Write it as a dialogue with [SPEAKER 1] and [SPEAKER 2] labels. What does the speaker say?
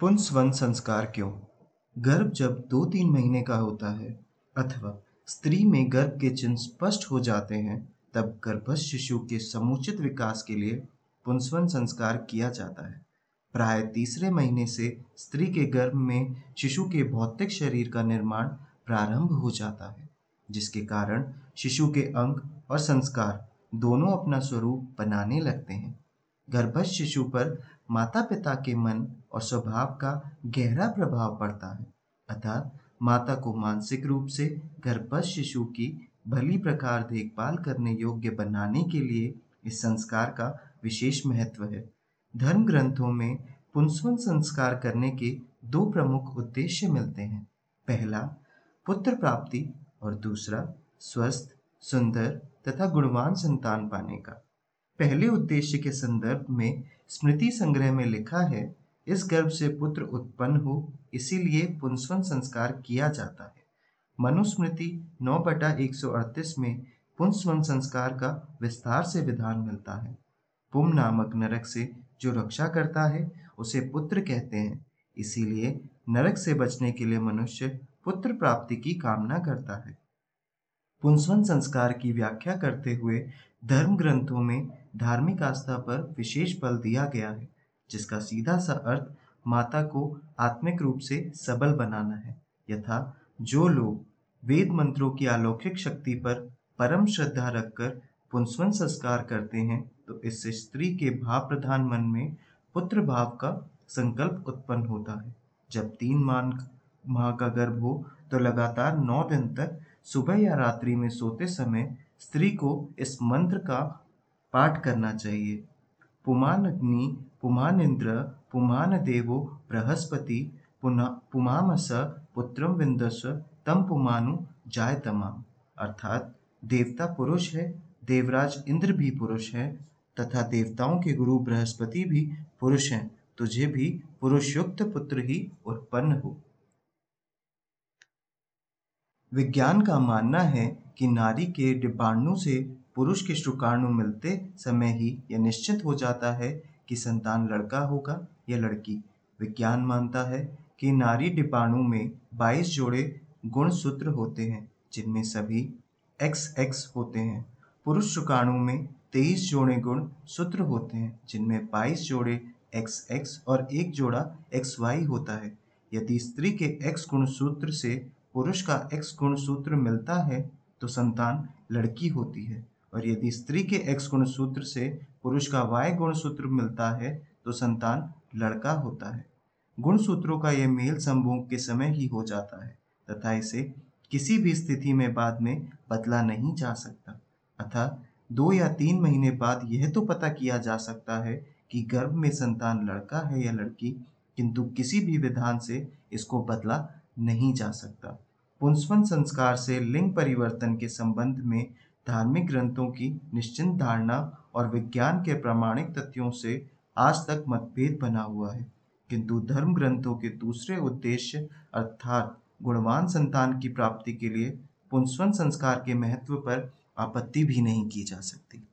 [SPEAKER 1] पुंसवन संस्कार क्यों? गर्भ जब दो तीन महीने का होता है अथवा स्त्री में गर्भ के चिन्ह स्पष्ट हो जाते हैं, तब गर्भस्थ शिशु के समुचित विकास के लिए पुंसवन संस्कार किया जाता है। प्राय तीसरे महीने से स्त्री के गर्भ में शिशु के भौतिक शरीर का निर्माण प्रारंभ हो जाता है, जिसके कारण शिशु के अंग और संस्कार दोनों अपना स्वरूप बनाने लगते हैं। गर्भस्थ शिशु पर माता पिता के मन और स्वभाव का गहरा प्रभाव पड़ता है। अर्थात, माता को मानसिक रूप से गर्भस्थ शिशु की भली प्रकार देखभाल करने योग्य बनाने के लिए इस संस्कार का विशेष महत्व है। धर्म ग्रंथों में पुंसवन संस्कार करने के दो प्रमुख उद्देश्य मिलते हैं। पहला, पुत्र प्राप्ति और दूसरा, स्वस्थ, सुंदर तथा गुणवान संतान पाने का। पहले उद्देश्य के संदर्भ में स्मृति संग्रह में लिखा है, इस गर्भ से पुत्र उत्पन्न हो, इसीलिए पुंसवन संस्कार किया जाता है। मनुस्मृति नौ बटा एक सौ अड़तीस में पुंसवन संस्कार का विस्तार से विधान मिलता है। पुम नामक नरक से जो रक्षा करता है, उसे पुत्र कहते हैं। इसीलिए नरक से बचने के लिए मनुष्य पुत्र प्राप्ति की कामना करता है। पुंसवन संस्कार की व्याख्या करते हुए धर्म ग्रंथों में धार्मिक आस्था पर विशेष बल दिया गया है, जिसका सीधा सा अर्थ माता को आत्मिक रूप से सबल बनाना है। यथा, जो लोग वेद मंत्रों की अलौकिक शक्ति पर परम श्रद्धा रखकर पुंसवन संस्कार करते हैं तो इससे स्त्री के भाव प्रधान मन में पुत्र भाव का संकल्प उत्पन्न होता है। जब तीन मान माह का गर्भ हो तो लगातार नौ दिन तक सुबह या रात्रि में सोते समय स्त्री को इस मंत्र का पाठ करना चाहिए। पुमान अग्नि पुमान इंद्र पुमान देवो बृहस्पति, पुना, पुमामस पुत्रम विंदस तम पुमानु, जाय तमाम। अर्थात देवता पुरुष है, देवराज इंद्र भी पुरुष है, तथा देवताओं के गुरु बृहस्पति भी पुरुष हैं। तुझे भी पुरुष युक्त पुत्र ही उत्पन्न हो। विज्ञान का मानना है कि नारी के डिब्बाणु से पुरुष के शुक्राणु मिलते समय ही यह निश्चित हो जाता है कि संतान लड़का होगा या लड़की। विज्ञान मानता है कि नारी डिब्बाणु में 22 जोड़े गुणसूत्र होते हैं, जिनमें सभी एक्स एक्स होते हैं। पुरुष शुक्राणु में 23 जोड़े गुण सूत्र होते हैं, जिनमें 22 जोड़े एक्स एक्स और एक जोड़ा एक्स वाई होता है। यदि स्त्री के एक्स गुण सूत्र से पुरुष का एक्स गुण सूत्र मिलता है तो संतान लड़की होती है। और यदि स्त्री के एक्स गुण सूत्र से पुरुष का वाई गुण सूत्र मिलता है तो संतान लड़का होता है। गुण सूत्रों का यह मेल संभोग के समय ही हो जाता है, तथा इसे किसी भी स्थिति में बाद में बदला नहीं जा सकता। अतः दो या तीन महीने बाद यह तो पता किया जा सकता है कि गर्भ में संतान लड़का है या लड़की, किंतु किसी भी विधान से इसको बदला नहीं जा सकता। पुंसवन संस्कार से लिंग परिवर्तन के संबंध में धार्मिक ग्रंथों की निश्चिंत धारणा और विज्ञान के प्रामाणिक तथ्यों से आज तक मतभेद बना हुआ है। किंतु धर्म ग्रंथों के दूसरे उद्देश्य, अर्थात गुणवान संतान की प्राप्ति के लिए पुंसवन संस्कार के महत्व पर आपत्ति भी नहीं की जा सकती।